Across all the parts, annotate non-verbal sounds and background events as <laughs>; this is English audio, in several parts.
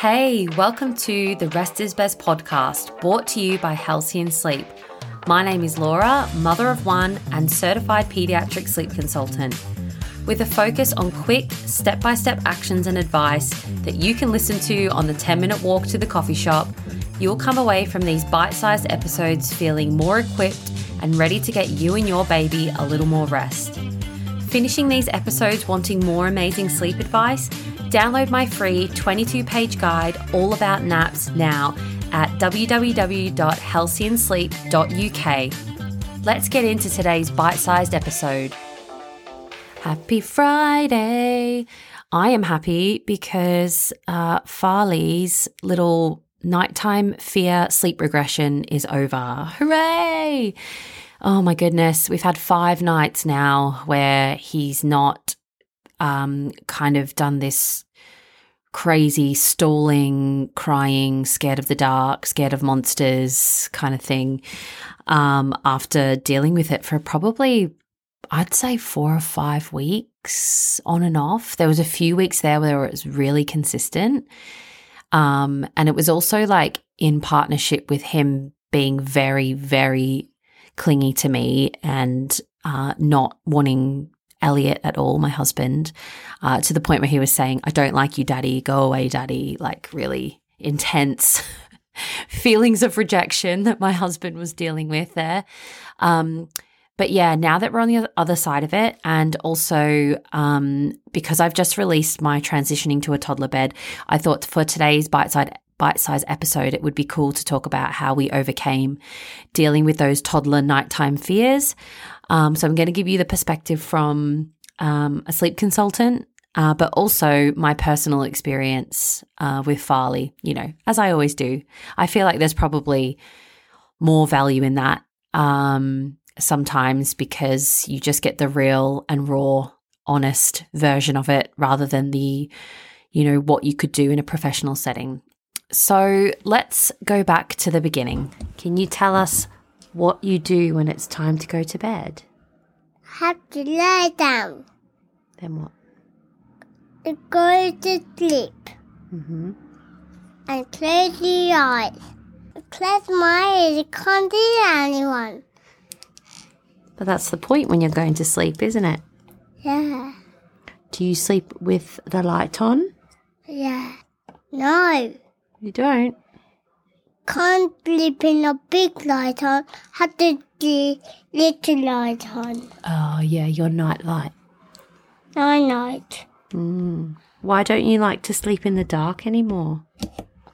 Hey, welcome to the Rest is Best podcast, brought to you by Halcyon Sleep. My name is Laura, mother of one and certified pediatric sleep consultant. With a focus on quick, step by step actions and advice that you can listen to on the 10 minute walk to the coffee shop, you'll come away from these bite sized episodes feeling more equipped and ready to get you and your baby a little more rest. Finishing these episodes wanting more amazing sleep advice? Download my free 22 page guide all about naps now at www.halcyonsleep.uk. Let's get into today's bite sized episode. Happy Friday! I am happy because uh, Farley's little nighttime fear sleep regression is over. Hooray! Oh my goodness, we've had five nights now where he's not um, kind of done this crazy stalling, crying, scared of the dark, scared of monsters kind of thing. Um, after dealing with it for probably, I'd say four or five weeks on and off. There was a few weeks there where it was really consistent. Um, and it was also like in partnership with him being very, very clingy to me and uh, not wanting Elliot at all, my husband, uh, to the point where he was saying, I don't like you, daddy, go away, daddy, like really intense <laughs> feelings of rejection that my husband was dealing with there. Um, but yeah, now that we're on the other side of it, and also um, because I've just released my transitioning to a toddler bed, I thought for today's bite side bite sized episode, it would be cool to talk about how we overcame dealing with those toddler nighttime fears. Um, so I'm going to give you the perspective from um, a sleep consultant, uh, but also my personal experience uh, with Farley, you know, as I always do. I feel like there's probably more value in that um, sometimes because you just get the real and raw, honest version of it rather than the, you know, what you could do in a professional setting. So let's go back to the beginning. Can you tell us what you do when it's time to go to bed? Have to lie down Then what? go to sleep Mm-hmm. and close your eyes. Close my eyes, I can't see anyone. But that's the point when you're going to sleep, isn't it? Yeah, Do you sleep with the light on? yeah. No, You don't. can't sleep in a big light on. Have to do little light on. Oh, yeah, your night light. Night. Mm. Why don't you like to sleep in the dark anymore?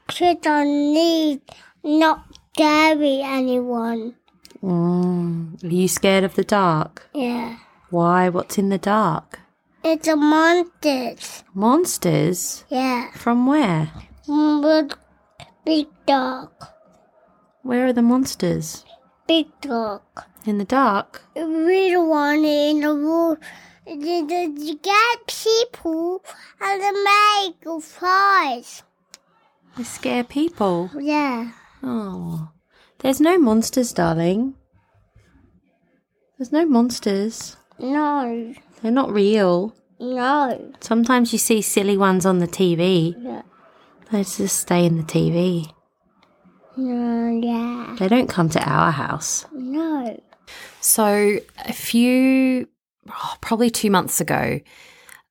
Cause I need not scary anyone. Mm. Are you scared of the dark? Yeah. Why? What's in the dark? It's a monsters. Monsters? Yeah. From where? But big dog. Where are the monsters? Big dog. In the dark? We one in the room. You get people and they make flies. They scare people. Yeah. Oh. There's no monsters, darling. There's no monsters. No. They're not real. No. Sometimes you see silly ones on the TV. Yeah. They just stay in the TV. No. Yeah. They don't come to our house. No. So, a few, oh, probably two months ago,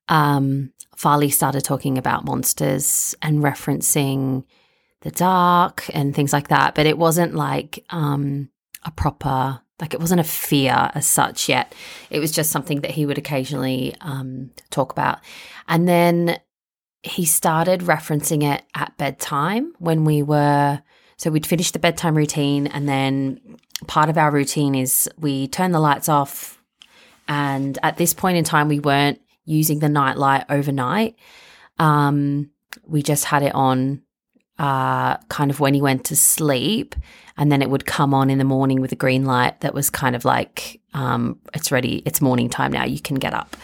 um, Farley started talking about monsters and referencing the dark and things like that. But it wasn't like um, a proper, like it wasn't a fear as such yet. It was just something that he would occasionally um, talk about. And then he started referencing it at bedtime when we were, so we'd finished the bedtime routine and then part of our routine is we turn the lights off. And at this point in time, we weren't using the night light overnight. Um, we just had it on uh, kind of when he went to sleep. And then it would come on in the morning with a green light that was kind of like, um, it's ready, it's morning time now, you can get up.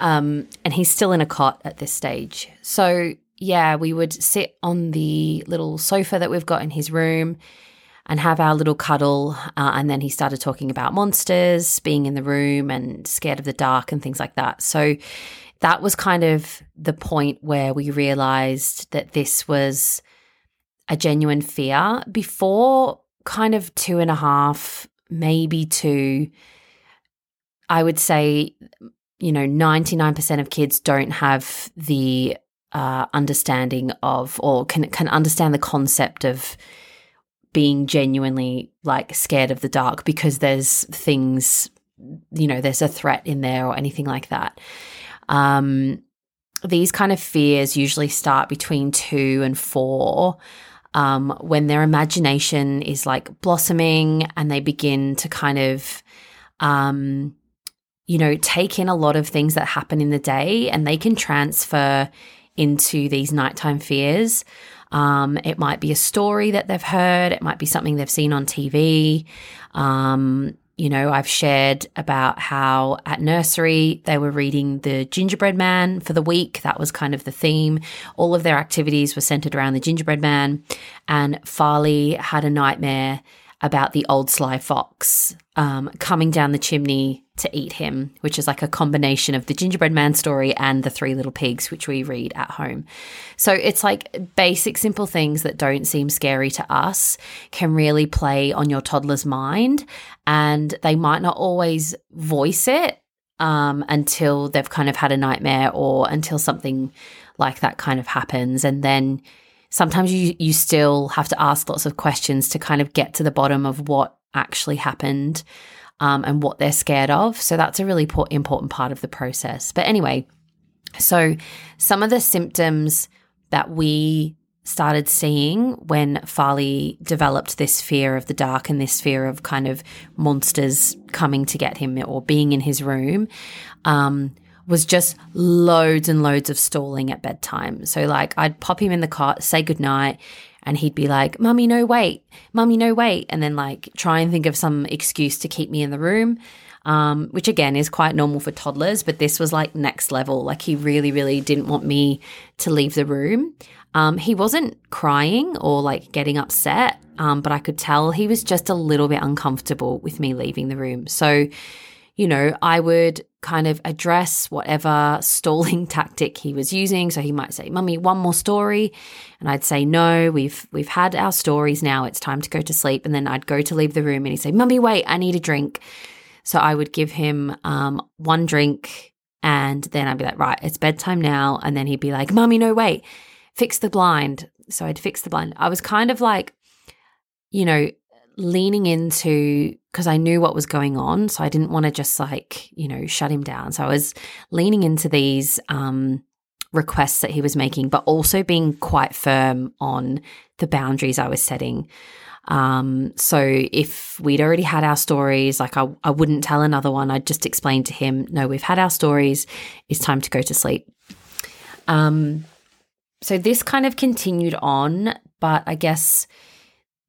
Um, and he's still in a cot at this stage. So, yeah, we would sit on the little sofa that we've got in his room and have our little cuddle. Uh, and then he started talking about monsters, being in the room and scared of the dark and things like that. So that was kind of the point where we realized that this was a genuine fear. Before kind of two and a half, maybe two, I would say, you know, 99% of kids don't have the uh, understanding of or can, can understand the concept of being genuinely like scared of the dark because there's things, you know, there's a threat in there or anything like that. Um, these kind of fears usually start between two and four. Um, when their imagination is like blossoming and they begin to kind of, um, you know, take in a lot of things that happen in the day and they can transfer into these nighttime fears. Um, it might be a story that they've heard, it might be something they've seen on TV. Um, you know, I've shared about how at nursery they were reading The Gingerbread Man for the week. That was kind of the theme. All of their activities were centered around the Gingerbread Man. And Farley had a nightmare about the old sly fox um, coming down the chimney to eat him, which is like a combination of the gingerbread man story and the three little pigs, which we read at home. So it's like basic, simple things that don't seem scary to us can really play on your toddler's mind. And they might not always voice it um, until they've kind of had a nightmare or until something like that kind of happens. And then sometimes you, you still have to ask lots of questions to kind of get to the bottom of what actually happened um, and what they're scared of. So that's a really important part of the process. But anyway, so some of the symptoms that we started seeing when Farley developed this fear of the dark and this fear of kind of monsters coming to get him or being in his room um, was just loads and loads of stalling at bedtime. So, like, I'd pop him in the cot, say goodnight, and he'd be like, Mummy, no, wait, Mummy, no, wait. And then like try and think of some excuse to keep me in the room. Um, which again is quite normal for toddlers, but this was like next level. Like he really, really didn't want me to leave the room. Um, he wasn't crying or like getting upset, um, but I could tell he was just a little bit uncomfortable with me leaving the room. So, you know, I would kind of address whatever stalling <laughs> tactic he was using. So he might say, "Mummy, one more story," and I'd say, "No, we've we've had our stories now. It's time to go to sleep." And then I'd go to leave the room, and he'd say, "Mummy, wait, I need a drink." So I would give him um, one drink, and then I'd be like, "Right, it's bedtime now." And then he'd be like, "Mummy, no, wait, fix the blind." So I'd fix the blind. I was kind of like, you know, leaning into because I knew what was going on. So I didn't want to just like, you know, shut him down. So I was leaning into these um, requests that he was making, but also being quite firm on the boundaries I was setting. Um, so if we'd already had our stories, like I, I wouldn't tell another one. I'd just explain to him, no, we've had our stories. It's time to go to sleep. Um, so this kind of continued on, but I guess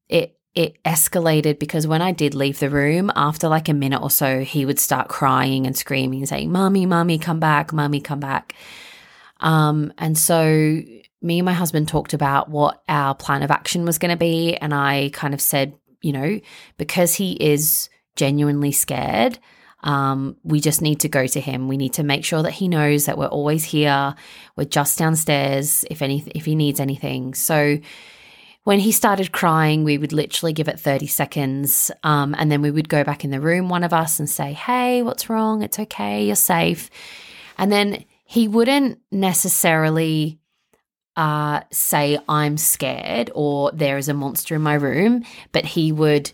it it escalated because when I did leave the room, after like a minute or so, he would start crying and screaming and saying, Mommy, Mommy, come back, Mommy, come back. Um, and so me and my husband talked about what our plan of action was going to be. And I kind of said, you know, because he is genuinely scared, um, we just need to go to him. We need to make sure that he knows that we're always here. We're just downstairs if any if he needs anything. So when he started crying, we would literally give it 30 seconds. Um, and then we would go back in the room, one of us, and say, Hey, what's wrong? It's okay. You're safe. And then he wouldn't necessarily uh, say, I'm scared or there is a monster in my room, but he would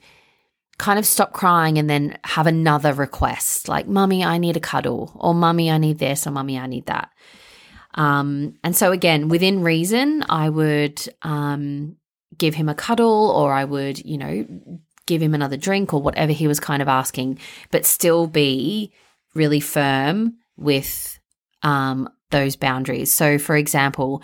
kind of stop crying and then have another request like, Mummy, I need a cuddle, or Mummy, I need this, or Mummy, I need that. Um, and so, again, within reason, I would um, give him a cuddle or I would, you know, give him another drink or whatever he was kind of asking, but still be really firm with um, those boundaries. So, for example,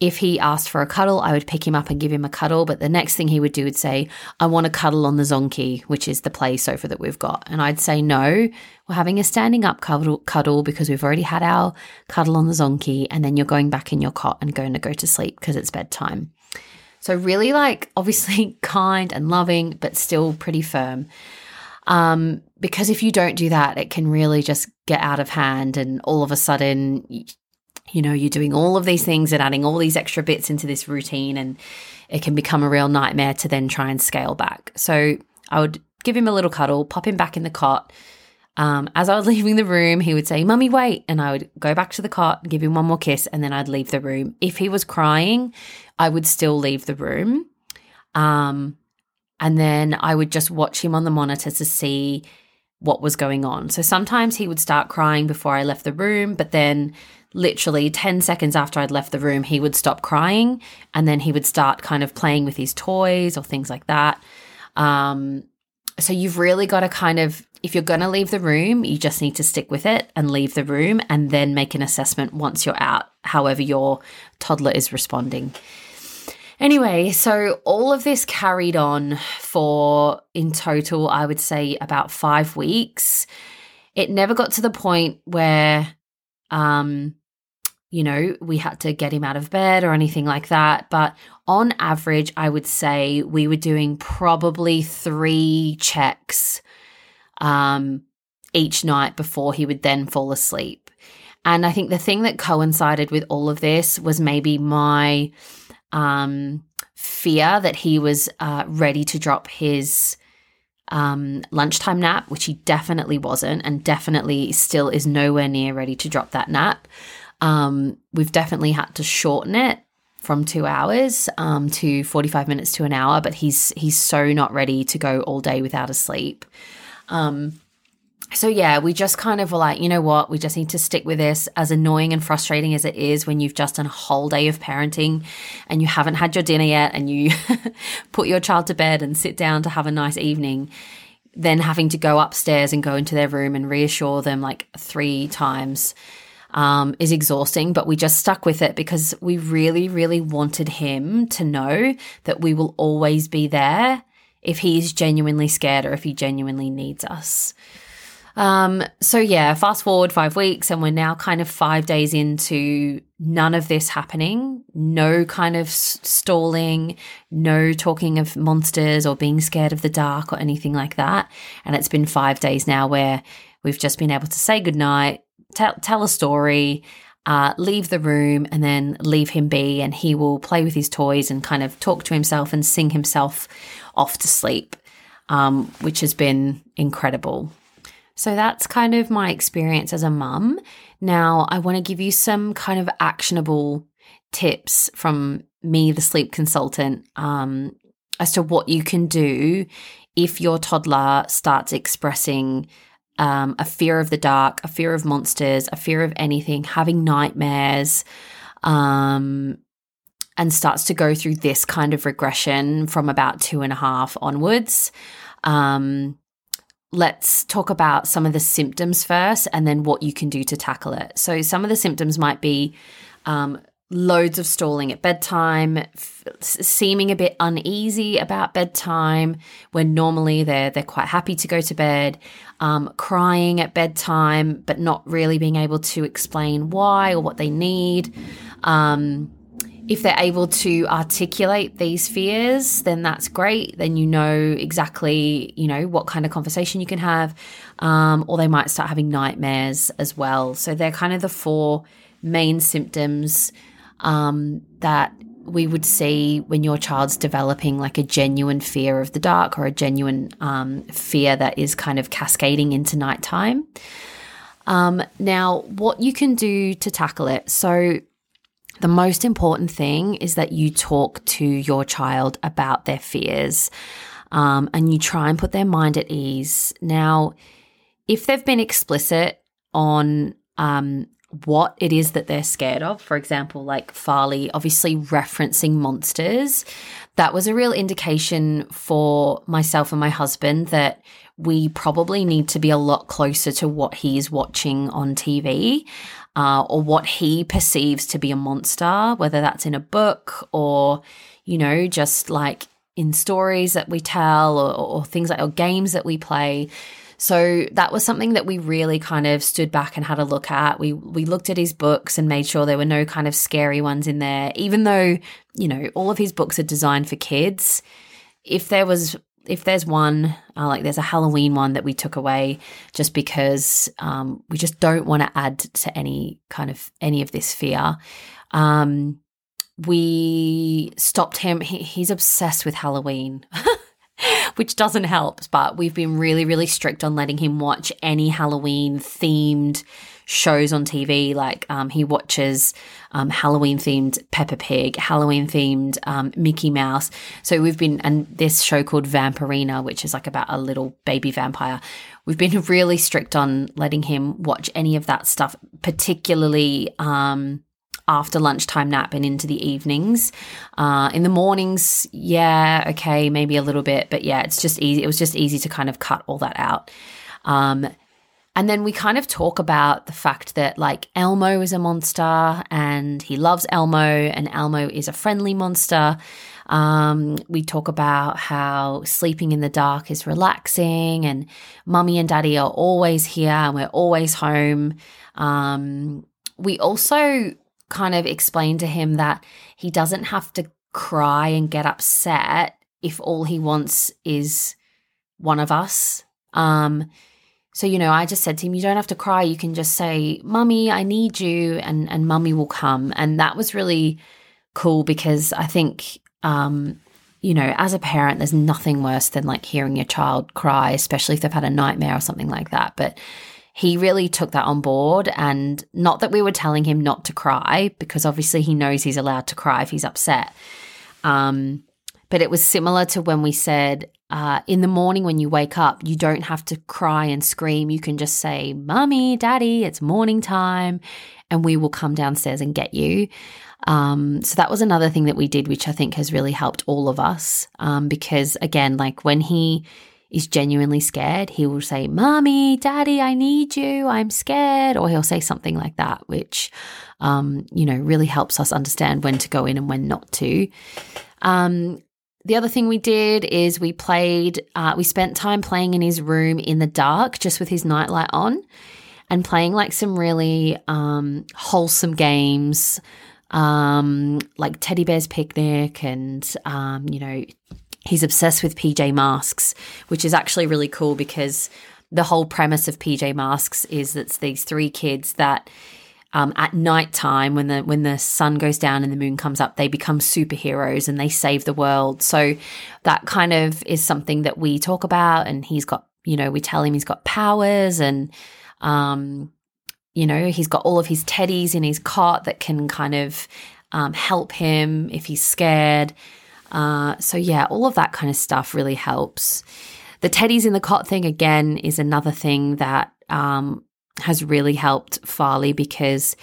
if he asked for a cuddle, I would pick him up and give him a cuddle. But the next thing he would do would say, I want a cuddle on the Zonky, which is the play sofa that we've got. And I'd say, no, we're having a standing up cuddle, cuddle because we've already had our cuddle on the Zonky. And then you're going back in your cot and going to go to sleep because it's bedtime. So, really, like, <laughs> obviously kind and loving, but still pretty firm. Um, because if you don't do that, it can really just get out of hand, and all of a sudden, you know, you're doing all of these things and adding all these extra bits into this routine, and it can become a real nightmare to then try and scale back. So I would give him a little cuddle, pop him back in the cot. Um, as I was <laughs> leaving the room, he would say, Mummy, wait. And I would go back to the cot, give him one more kiss, and then I'd leave the room. If he was crying, I would still leave the room. Um, and then I would just watch him on the monitor to see what was going on. So sometimes he would start crying before I left the room, but then literally 10 seconds after I'd left the room, he would stop crying and then he would start kind of playing with his toys or things like that. Um, so you've really got to kind of, if you're going to leave the room, you just need to stick with it and leave the room and then make an assessment once you're out, however your toddler is responding. Anyway, so all of this carried on for in total, I would say about five weeks. It never got to the point where, um, you know, we had to get him out of bed or anything like that. But on average, I would say we were doing probably three checks um, each night before he would then fall asleep. And I think the thing that coincided with all of this was maybe my um, fear that he was uh, ready to drop his um, lunchtime nap, which he definitely wasn't, and definitely still is nowhere near ready to drop that nap. Um, we've definitely had to shorten it from two hours um, to 45 minutes to an hour, but he's he's so not ready to go all day without a sleep. Um, so yeah, we just kind of were like, you know what, we just need to stick with this. As annoying and frustrating as it is when you've just done a whole day of parenting and you haven't had your dinner yet and you <laughs> put your child to bed and sit down to have a nice evening, then having to go upstairs and go into their room and reassure them like three times um, is exhausting, but we just stuck with it because we really, really wanted him to know that we will always be there if he's genuinely scared or if he genuinely needs us. Um, so yeah, fast forward five weeks, and we're now kind of five days into none of this happening. No kind of stalling, no talking of monsters or being scared of the dark or anything like that. And it's been five days now where we've just been able to say goodnight, tell, tell a story, uh, leave the room, and then leave him be. And he will play with his toys and kind of talk to himself and sing himself off to sleep, um, which has been incredible. So that's kind of my experience as a mum. Now, I want to give you some kind of actionable tips from me, the sleep consultant, um, as to what you can do if your toddler starts expressing um, a fear of the dark, a fear of monsters, a fear of anything, having nightmares, um, and starts to go through this kind of regression from about two and a half onwards. Um, let's talk about some of the symptoms first and then what you can do to tackle it. So, some of the symptoms might be um, loads of stalling at bedtime, f- seeming a bit uneasy about bedtime when normally they're they're quite happy to go to bed, um, crying at bedtime but not really being able to explain why or what they need. Um, if they're able to articulate these fears, then that's great. Then you know exactly, you know, what kind of conversation you can have. Um, or they might start having nightmares as well. So they're kind of the four main symptoms um, that we would see when your child's developing like a genuine fear of the dark or a genuine um, fear that is kind of cascading into nighttime. Um, now, what you can do to tackle it. So, the most important thing is that you talk to your child about their fears um, and you try and put their mind at ease. Now, if they've been explicit on um, what it is that they're scared of, for example, like Farley obviously referencing monsters, that was a real indication for myself and my husband that we probably need to be a lot closer to what he's watching on TV uh, or what he perceives to be a monster, whether that's in a book or, you know, just like in stories that we tell or, or things like or games that we play. So that was something that we really kind of stood back and had a look at. We we looked at his books and made sure there were no kind of scary ones in there, even though, you know, all of his books are designed for kids. If there was if there's one, uh, like there's a Halloween one that we took away just because um, we just don't want to add to any kind of any of this fear. Um, we stopped him. He, he's obsessed with Halloween. <laughs> which doesn't help. But we've been really, really strict on letting him watch any Halloween themed shows on TV. Like um, he watches um, Halloween themed Peppa Pig, Halloween themed um, Mickey Mouse. So we've been, and this show called Vampirina, which is like about a little baby vampire. We've been <laughs> really strict on letting him watch any of that stuff, particularly um, after lunchtime nap and into the evenings. Uh, in the mornings, yeah, okay, maybe a little bit, but yeah, it's just easy. It was just easy to kind of cut all that out. Um, and then we kind of talk about the fact that like Elmo is a monster and he loves Elmo and Elmo is a friendly monster. Um, we talk about how sleeping in the dark is relaxing and mummy and daddy are always here and we're always home. Um, we also kind of explain to him that he doesn't have to cry and get upset if all he wants is one of us. Um, so, you know, I just said to him, you don't have to cry. You can just say, Mummy, I need you, and, and Mummy will come. And that was really cool because I think, um, you know, as a parent, there's nothing worse than like hearing your child cry, especially if they've had a nightmare or something like that. But he really took that on board. And not that we were telling him not to cry, because obviously he knows he's allowed to cry if he's upset. Um, but it was similar to when we said, uh, in the morning when you wake up, you don't have to cry and scream. You can just say, Mummy, Daddy, it's morning time, and we will come downstairs and get you. Um, so that was another thing that we did, which I think has really helped all of us. Um, because again, like when he is genuinely scared, he will say, Mommy, Daddy, I need you. I'm scared. Or he'll say something like that, which, um, you know, really helps us understand when to go in and when not to. Um, the other thing we did is we played, uh, we spent time playing in his room in the dark, just with his nightlight on, and playing like some really um, wholesome games, um, like Teddy Bear's Picnic and, um, you know, he's obsessed with PJ Masks, which is actually really cool because the whole premise of PJ Masks is that it's these three kids that um, at night time when the when the sun goes down and the moon comes up, they become superheroes and they save the world. So that kind of is something that we talk about, and he's got you know we tell him he's got powers and um, you know he's got all of his teddies in his cot that can kind of um, help him if he's scared. Uh, so, yeah, all of that kind of stuff really helps. The teddies in the cot thing, again, is another thing that um, has really helped Farley because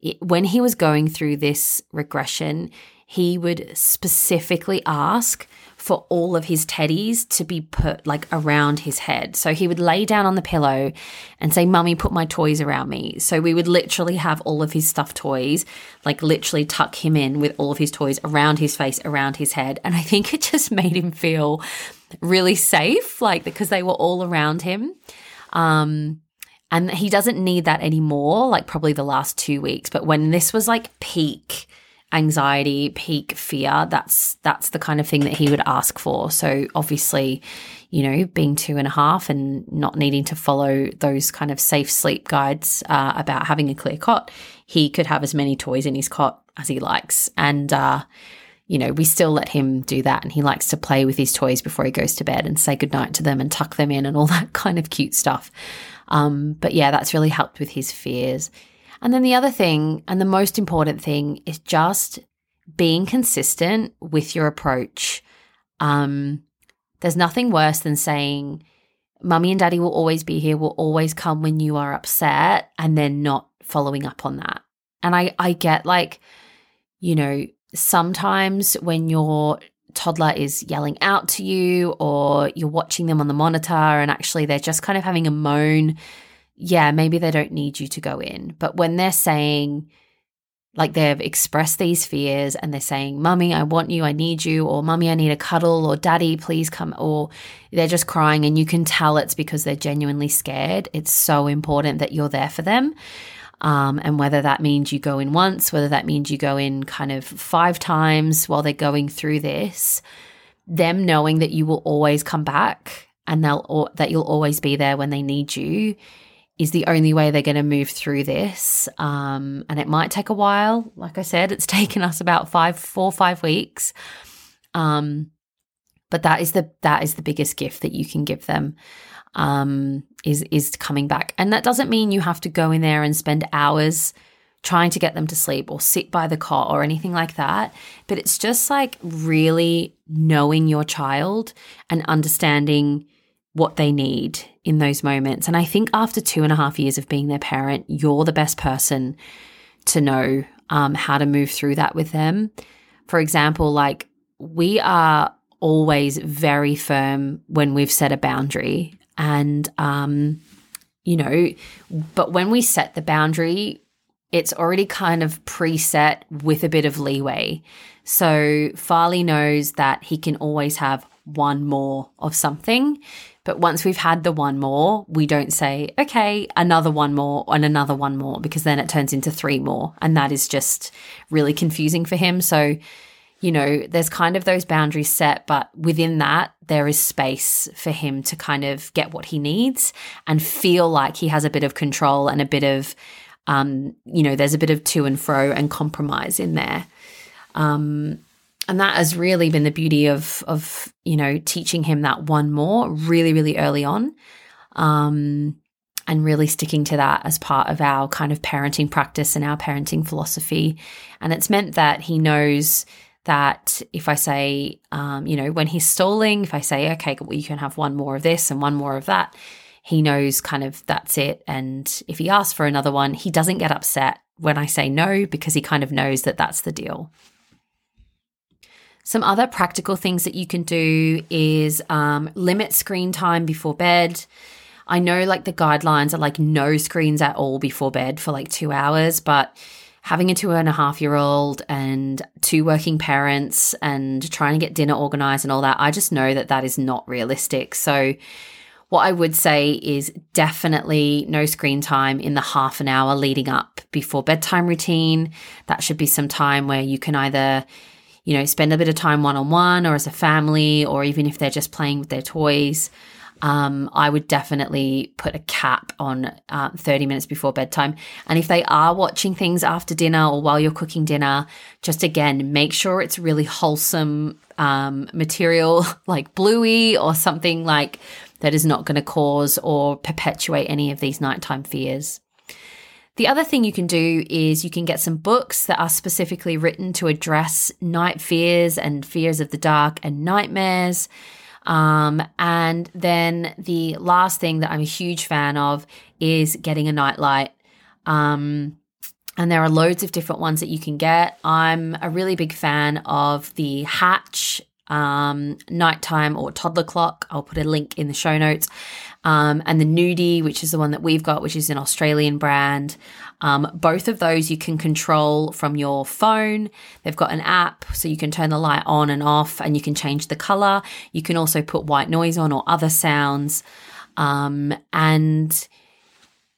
it, when he was going through this regression, he would specifically ask for all of his teddies to be put like around his head. So he would lay down on the pillow and say, Mummy, put my toys around me. So we would literally have all of his stuffed toys, like literally tuck him in with all of his toys around his face, around his head. And I think it just made him feel really safe, like because they were all around him. Um, and he doesn't need that anymore, like probably the last two weeks. But when this was like peak, anxiety, peak fear, that's that's the kind of thing that he would ask for. So obviously, you know, being two and a half and not needing to follow those kind of safe sleep guides uh, about having a clear cot, he could have as many toys in his cot as he likes. And uh, you know, we still let him do that. And he likes to play with his toys before he goes to bed and say goodnight to them and tuck them in and all <laughs> that kind of cute stuff. Um, but yeah, that's really helped with his fears. And then the other thing, and the most important thing, is just being consistent with your approach. Um, there's nothing worse than saying, Mummy and Daddy will always be here, will always come when you are upset, and then not following up on that. And I, I get like, you know, sometimes when your toddler is yelling out to you or you're watching them on the monitor and actually they're just kind of having a moan yeah, maybe they don't need you to go in. But when they're saying, like they've expressed these fears and they're saying, Mummy, I want you, I need you, or Mummy, I need a cuddle, or Daddy, please come, or they're just crying and you can tell it's because they're genuinely scared. It's so important that you're there for them. Um, and whether that means you go in once, whether that means you go in kind of five times while they're going through this, them knowing that you will always come back and they'll or that you'll always be there when they need you is the only way they're going to move through this. Um, and it might take a while. Like I said, it's <laughs> taken us about five, four, five weeks. Um, but that is the that is the biggest gift that you can give them. Um, is is coming back, and that doesn't mean you have to go in there and spend hours trying to get them to sleep or sit by the cot or anything like that. But it's just like really knowing your child and understanding what they need in those moments. And I think after two and a half years of being their parent, you're the best person to know um, how to move through that with them. For example, like we are always very firm when we've set a boundary. And, um, you know, but when we set the boundary, it's already kind of preset with a bit of leeway. So Farley knows that he can always have one more of something. But once we've had the one more, we don't say, okay, another one more and another one more, because then it turns into three more. And that is just really confusing for him. So, you know, there's kind of those boundaries set, but within that, there is space for him to kind of get what he needs and feel like he has a bit of control and a bit of, um, you know, there's a bit of to and fro and compromise in there. Um, and that has really been the beauty of of you know teaching him that one more really really early on um, and really sticking to that as part of our kind of parenting practice and our parenting philosophy and it's meant that he knows that if I say, um, you know, when he's stalling, if I say, okay, well, you can have one more of this and one more of that, he knows kind of that's it. And if he asks for another one, he doesn't get upset when I say no because he kind of knows that that's the deal. Some other practical things that you can do is um, limit screen time before bed. I know like the guidelines are like no screens at all before bed for like two hours, but having a two and a half year old and two working parents and trying to get dinner organized and all that, I just know that that is not realistic. So, what I would say is definitely no screen time in the half an hour leading up before bedtime routine. That should be some time where you can either you know, spend a bit of time one on one or as a family, or even if they're just playing with their toys. Um, I would definitely put a cap on uh, 30 minutes before bedtime. And if they are watching things after dinner or while you're cooking dinner, just again, make sure it's really wholesome um, material <laughs> like bluey or something like that is not going to cause or perpetuate any of these nighttime fears. The other thing you can do is you can get some books that are specifically written to address night fears and fears of the dark and nightmares. Um, and then the last thing that I'm a huge fan of is getting a nightlight. Um, and there are loads of different ones that you can get. I'm a really big fan of the Hatch um, nighttime or toddler clock. I'll put a link in the show notes um, and the Nudie, which is the one that we've got, which is an Australian brand. Um, both of those you can control from your phone. They've got an app so you can turn the light on and off and you can change the color. You can also put white noise on or other sounds. Um, and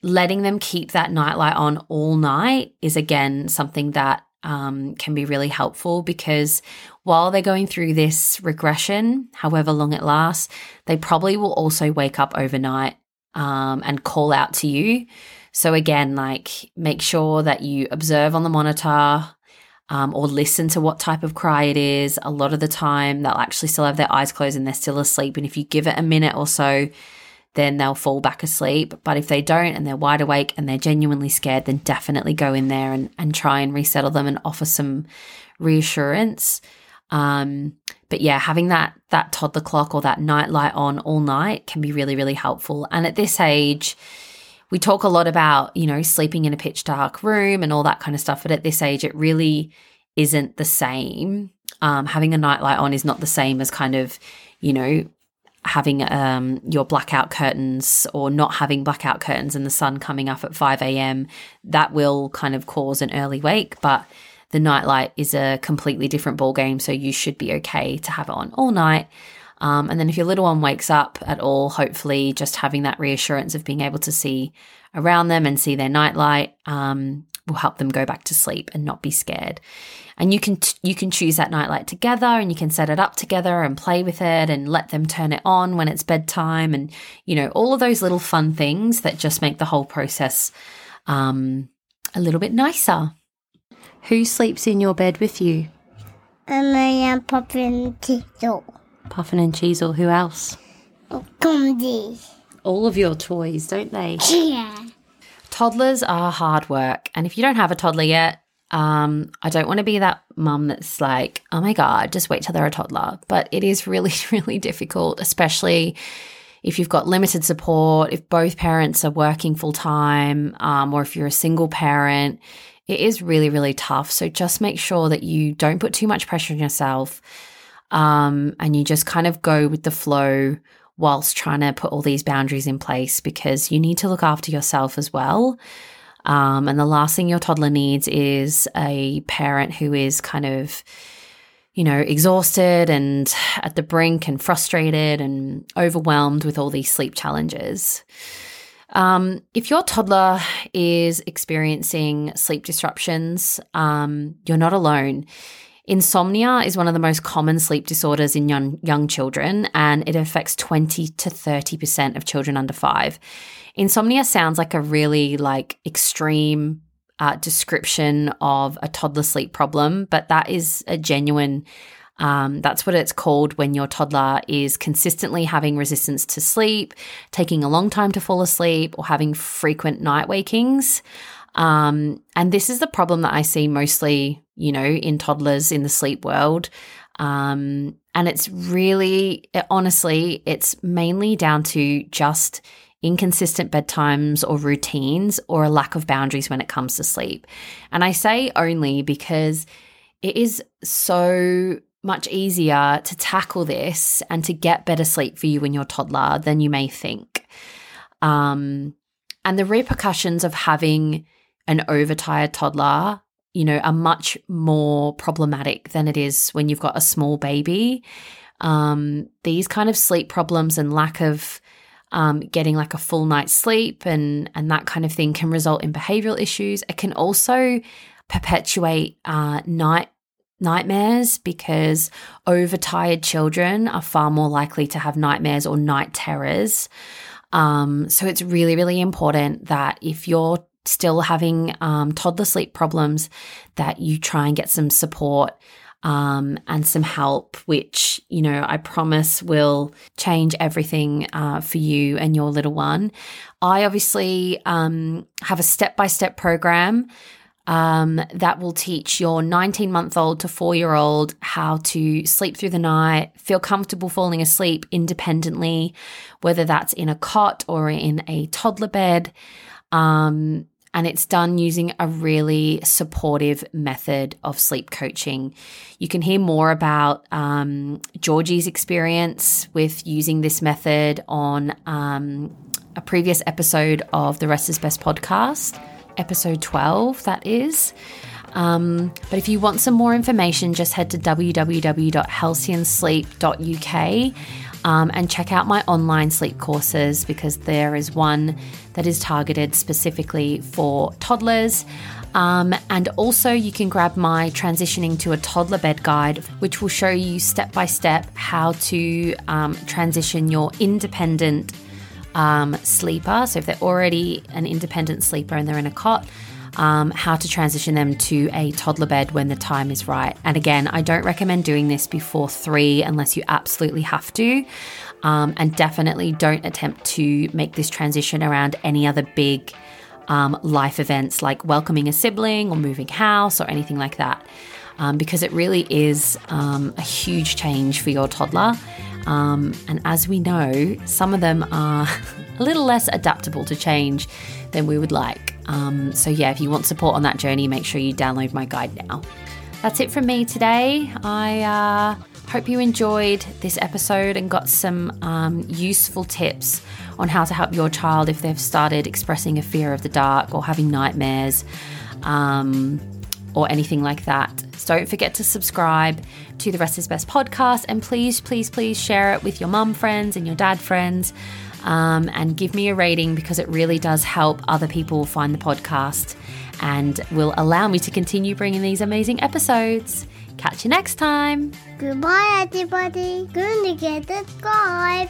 letting them keep that nightlight on all night is again something that um, can be really helpful because while they're going through this regression, however long it lasts, they probably will also wake up overnight um, and call out to you. So, again, like make sure that you observe on the monitor um, or listen to what type of cry it is. A lot of the time, they'll actually still have their eyes closed and they're still asleep. And if you give it a minute or so, then they'll fall back asleep. But if they don't and they're wide awake and they're genuinely scared, then definitely go in there and, and try and resettle them and offer some reassurance. Um, but yeah, having that that toddler clock or that night light on all night can be really, really helpful. And at this age, we talk a lot about, you know, sleeping in a pitch dark room and all that kind of stuff. But at this age, it really isn't the same. Um, having a nightlight on is not the same as kind of, you know, having um, your blackout curtains or not having blackout curtains and the sun coming up at 5 a.m. That will kind of cause an early wake, but the nightlight is a completely different ball game. So you should be okay to have it on all night. Um, and then if your little one wakes up at all, hopefully just having that reassurance of being able to see around them and see their nightlight um, will help them go back to sleep and not be scared. And you can t- you can choose that nightlight together and you can set it up together and play with it and let them turn it on when it's bedtime and you know all of those little fun things that just make the whole process um, a little bit nicer. Who sleeps in your bed with you? And I am popping Tito. Puffin and Cheezel. Who else? Comedy. All of your toys, don't they? Yeah. Toddlers are hard work. And if you don't have a toddler yet, um, I don't want to be that mum that's like, oh my God, just wait till they're a toddler. But it is really, <laughs> really difficult, especially if you've got limited support, if both parents are working full time, um, or if you're a single parent. It is really, really tough. So just make sure that you don't put too much pressure on yourself um, and you just kind of go with the flow whilst trying to put all these boundaries in place because you need to look after yourself as well. Um, and the last thing your toddler needs is a parent who is kind of, you know, exhausted and at the brink and frustrated and overwhelmed with all these sleep challenges. Um, if your toddler is experiencing sleep disruptions, um, you're not alone. Insomnia is one of the most common sleep disorders in young, young children, and it affects 20 to 30% of children under five. Insomnia sounds like a really like extreme uh, description of a toddler sleep problem, but that is a genuine um, that's what it's called when your toddler is consistently having resistance to sleep, taking a long time to fall asleep, or having frequent night wakings. Um, and this is the problem that I see mostly, you know, in toddlers in the sleep world. Um, and it's really, honestly, it's mainly down to just inconsistent bedtimes or routines or a lack of boundaries when it comes to sleep. And I say only because it is so much easier to tackle this and to get better sleep for you and your toddler than you may think. Um, and the repercussions of having an overtired toddler, you know, are much more problematic than it is when you've got a small baby. Um, these kind of sleep problems and lack of um, getting like a full night's sleep and and that kind of thing can result in behavioral issues. It can also perpetuate uh, night nightmares because overtired children are far more likely to have nightmares or night terrors. Um, so it's really, really important that if you're still having um, toddler sleep problems, that you try and get some support um, and some help, which, you know, I promise will change everything uh, for you and your little one. I obviously um, have a step by step program um, that will teach your 19 month old to four year old how to sleep through the night, feel comfortable falling asleep independently, whether that's in a cot or in a toddler bed. Um, and it's done using a really supportive method of sleep coaching. You can hear more about um, Georgie's experience with using this method on um, a previous episode of the Rest is Best podcast episode 12, that is. Um, but if you want some more information, just head to www.halcyonsleep.uk um, and check out my online sleep courses because there is one that is targeted specifically for toddlers. Um, and also, you can grab my transitioning to a toddler bed guide, which will show you step by step how to um, transition your independent um, sleeper. So if they're already an independent sleeper and they're in a cot, um, how to transition them to a toddler bed when the time is right. And again, I don't recommend doing this before three unless you absolutely have to. Um, and definitely don't attempt to make this transition around any other big um, life events like welcoming a sibling or moving house or anything like that. Um, because it really is um, a huge change for your toddler. Um, and as we know, some of them are <laughs> a little less adaptable to change than we would like. Um, so, yeah, if you want support on that journey, make sure you download my guide now. That's it from me today. I uh, hope you enjoyed this episode and got some um, useful tips on how to help your child if they've started expressing a fear of the dark or having nightmares. Um, or anything like that. So don't forget to subscribe to the Rest is Best podcast and please, please, please share it with your mum friends and your dad friends um, and give me a rating because it really does help other people find the podcast and will allow me to continue bringing these amazing episodes. Catch you next time. Goodbye, everybody. Gonna get subscribe.